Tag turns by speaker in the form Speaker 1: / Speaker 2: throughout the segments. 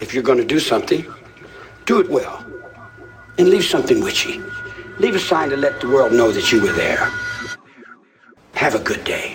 Speaker 1: If you're going to do something, do it well. And leave something with you. Leave a sign to let the world know that you were there. Have a good day.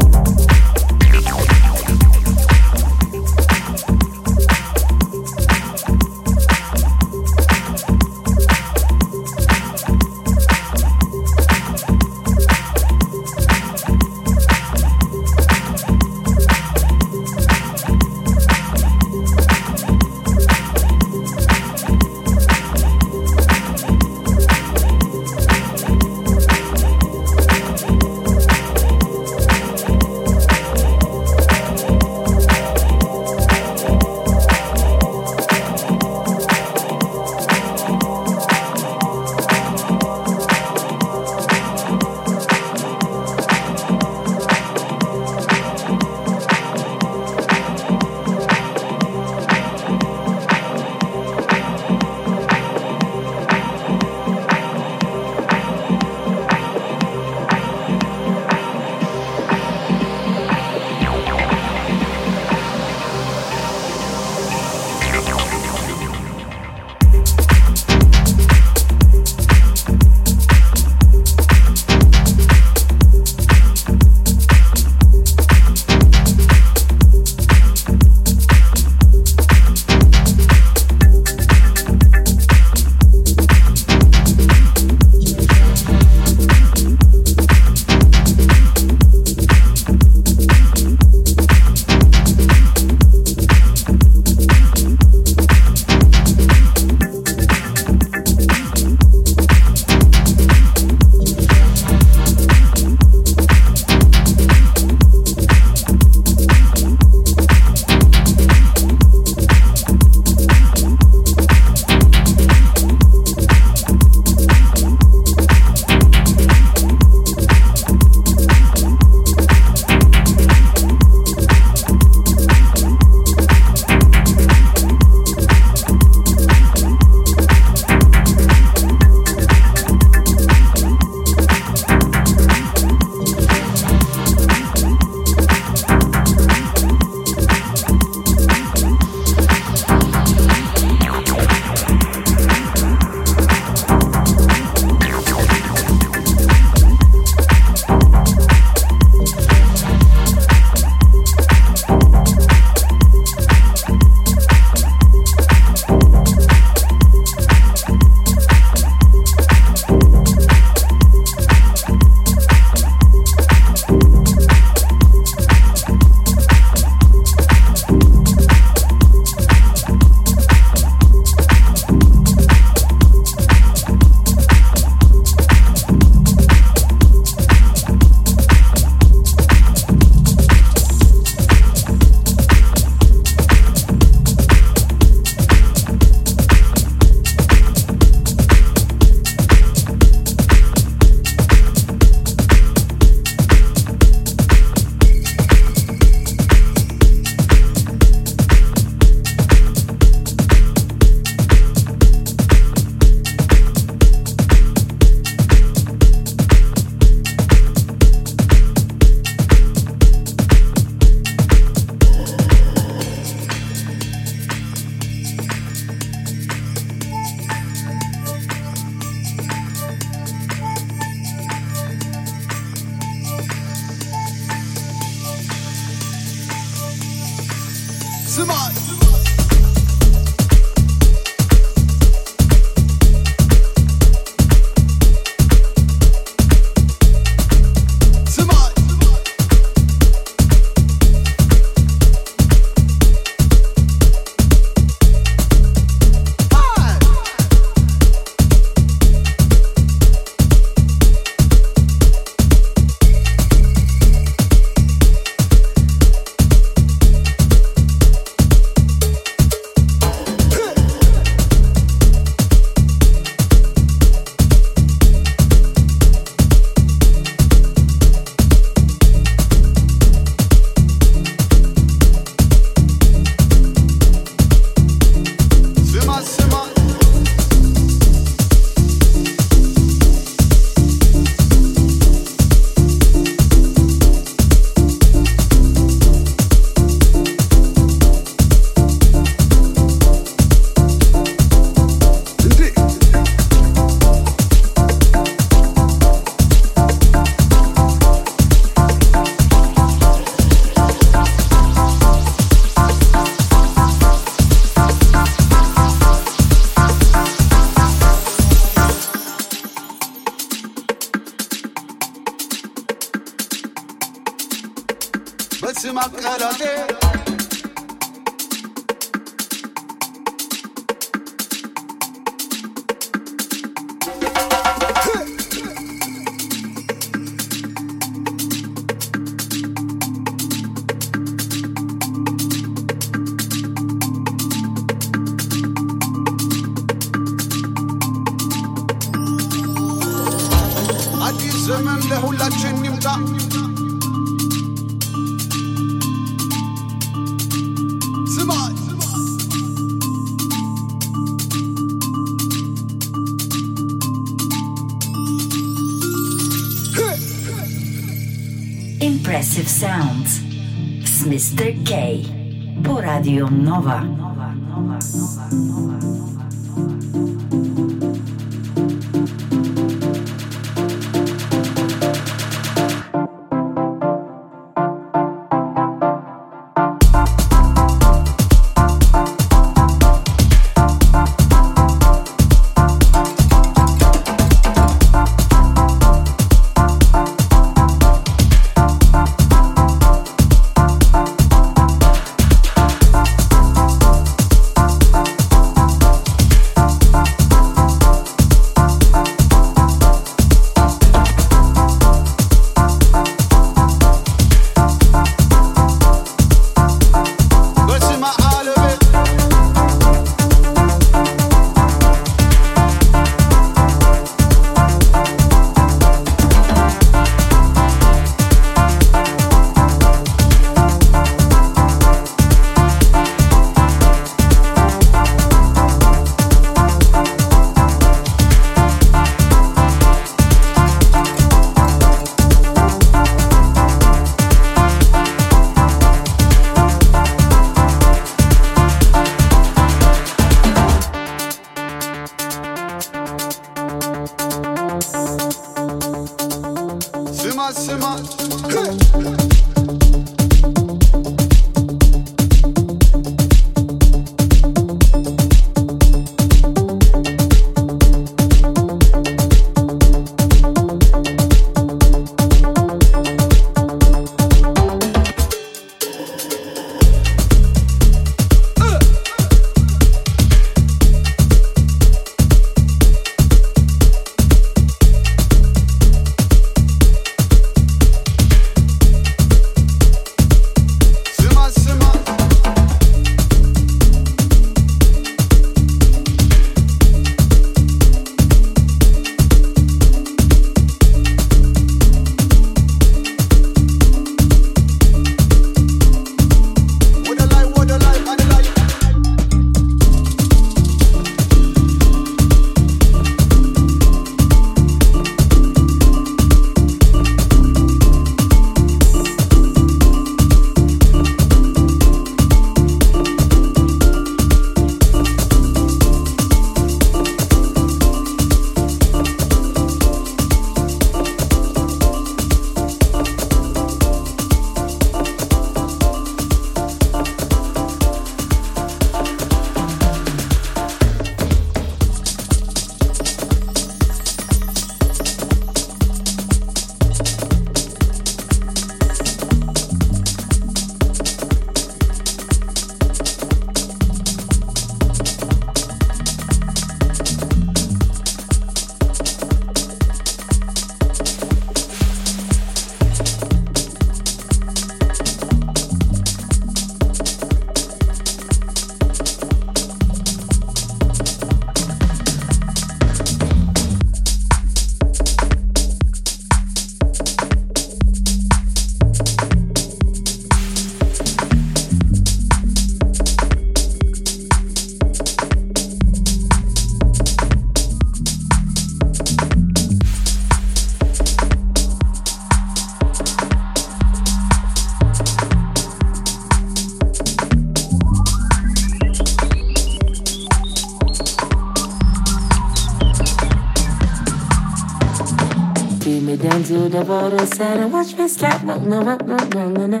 Speaker 2: Take
Speaker 3: me down to the border side and watch me slap. No, no, no, no, no, no.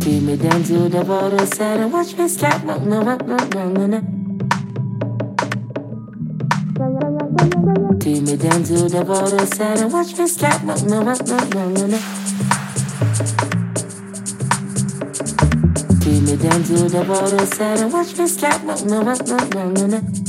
Speaker 3: Take me down to the border side and watch me slap. No, no, no, no, no, no. Take me down to the border side and watch me slap. No, no, no, no, no, no. Take me down to the border side and watch me slap. No, no, no, no, no, no.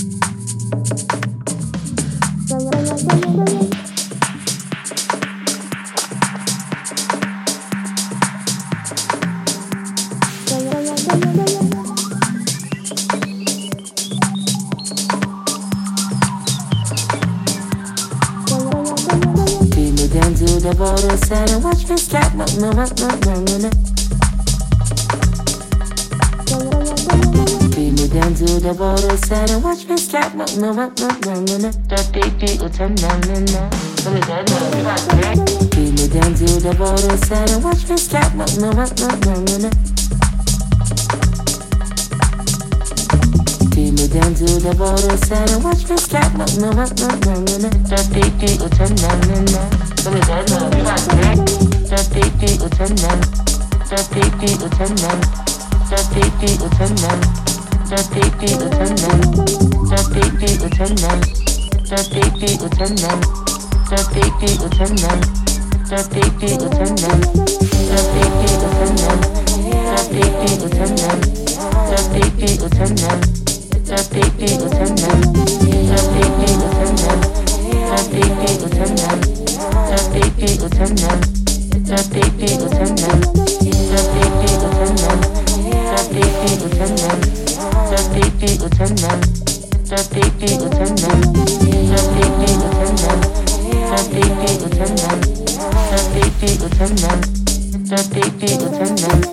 Speaker 3: The border and watch me slap. No, no, no, no, no, no. Down to the border side and watch me slap. No, no, no, no, no, no, no. That big beat will turn down and down. Bring me down to the border side and watch me slap. No, no, no, no, no, no, no. Bring me down to the border side and watch me slap. No, no, no, no, no, no, no. That big beat will turn down beat beat will turn down. Beat beat will turn down. That beat beat will turn down. That beat beat will turn down. That beat beat will turn down. That beat beat will turn down. That beat beat will turn down. That beat beat will turn down. That beat beat will turn down. That beat beat will turn down. That beat beat will turn them attendant, attendant, attendant, attendant, attendant, attendant, attendant,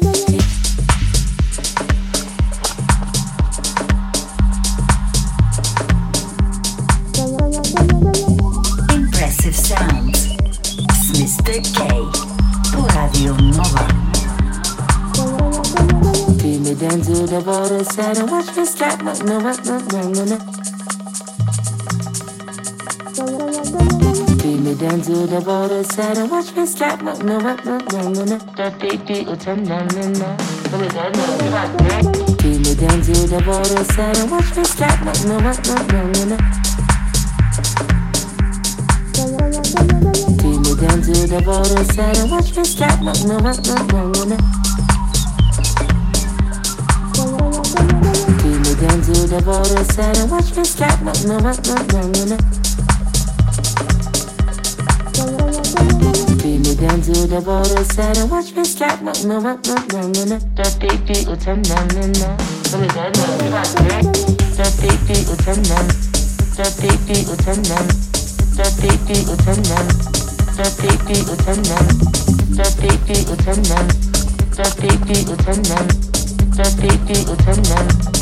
Speaker 3: Beat me down to the border side and watch me slap. No, no, no, no, no, no, no. That beat beat will turn down and down. Beat me down to the border side and watch me slap. No, no, no, no, no, no, no. Beat me down to the border side and watch me slap. No, no, no, no, no, no. your body said, and watch me slap. No, no, no, no, no, no, no. Beat me down to the border said, and watch me slap. No, no, no, no, no, no, no. That big beat will turn down, no, no. Let me no, no. That big beat will turn down. That big beat will turn down. That big beat will turn down. That big beat will turn down. That big beat will turn down. That big beat will turn down. That big beat will turn
Speaker 4: down.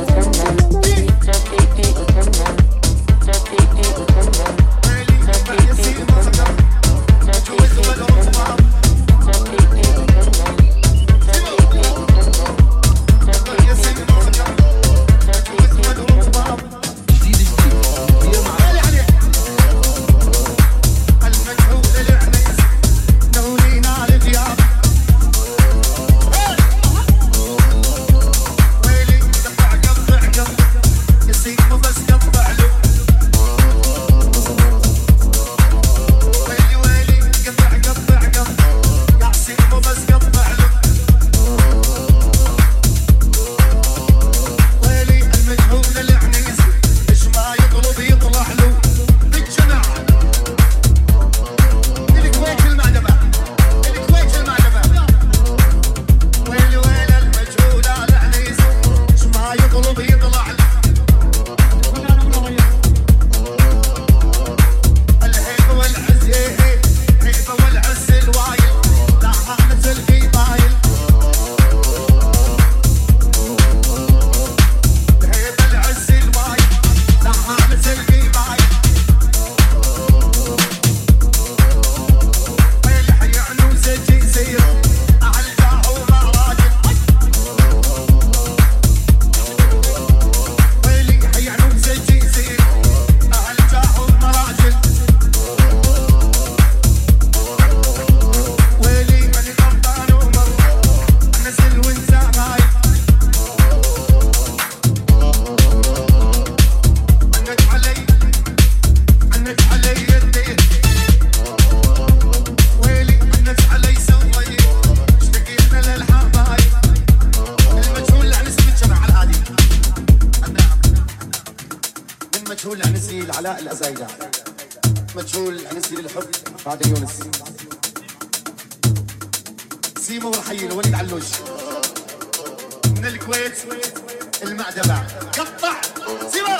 Speaker 4: علاء الأزايدة مجهول نسي للحب. بعد يونس. سيمو ورحيل وليد علوش. من الكويت المعدبة قطع. سيمو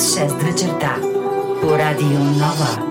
Speaker 5: от 6 вечерта по Радио Нова.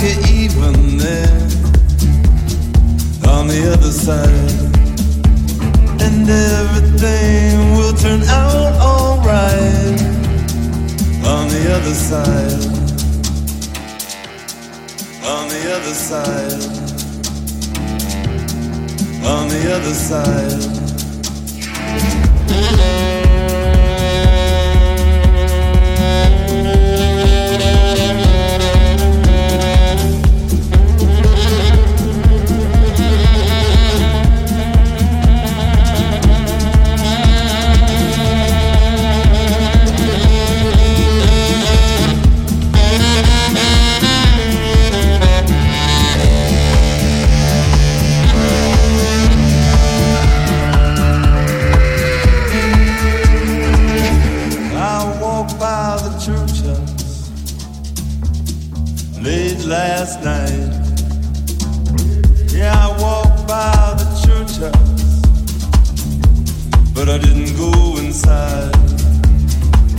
Speaker 2: There. On the other side, and everything will turn out alright. On the other side on the other side, on the
Speaker 5: other side.